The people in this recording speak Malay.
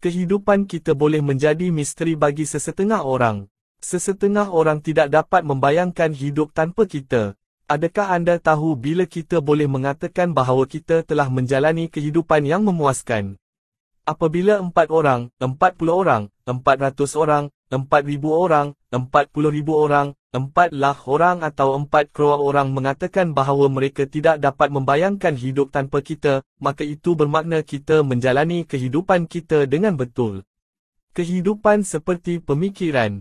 Kehidupan kita boleh menjadi misteri bagi sesetengah orang. Sesetengah orang tidak dapat membayangkan hidup tanpa kita. Adakah anda tahu bila kita boleh mengatakan bahawa kita telah menjalani kehidupan yang memuaskan? Apabila empat orang, empat puluh orang, empat ratus orang, empat ribu orang, empat puluh ribu orang, empat lah orang atau empat crore orang mengatakan bahawa mereka tidak dapat membayangkan hidup tanpa kita, maka itu bermakna kita menjalani kehidupan kita dengan betul. Kehidupan seperti pemikiran,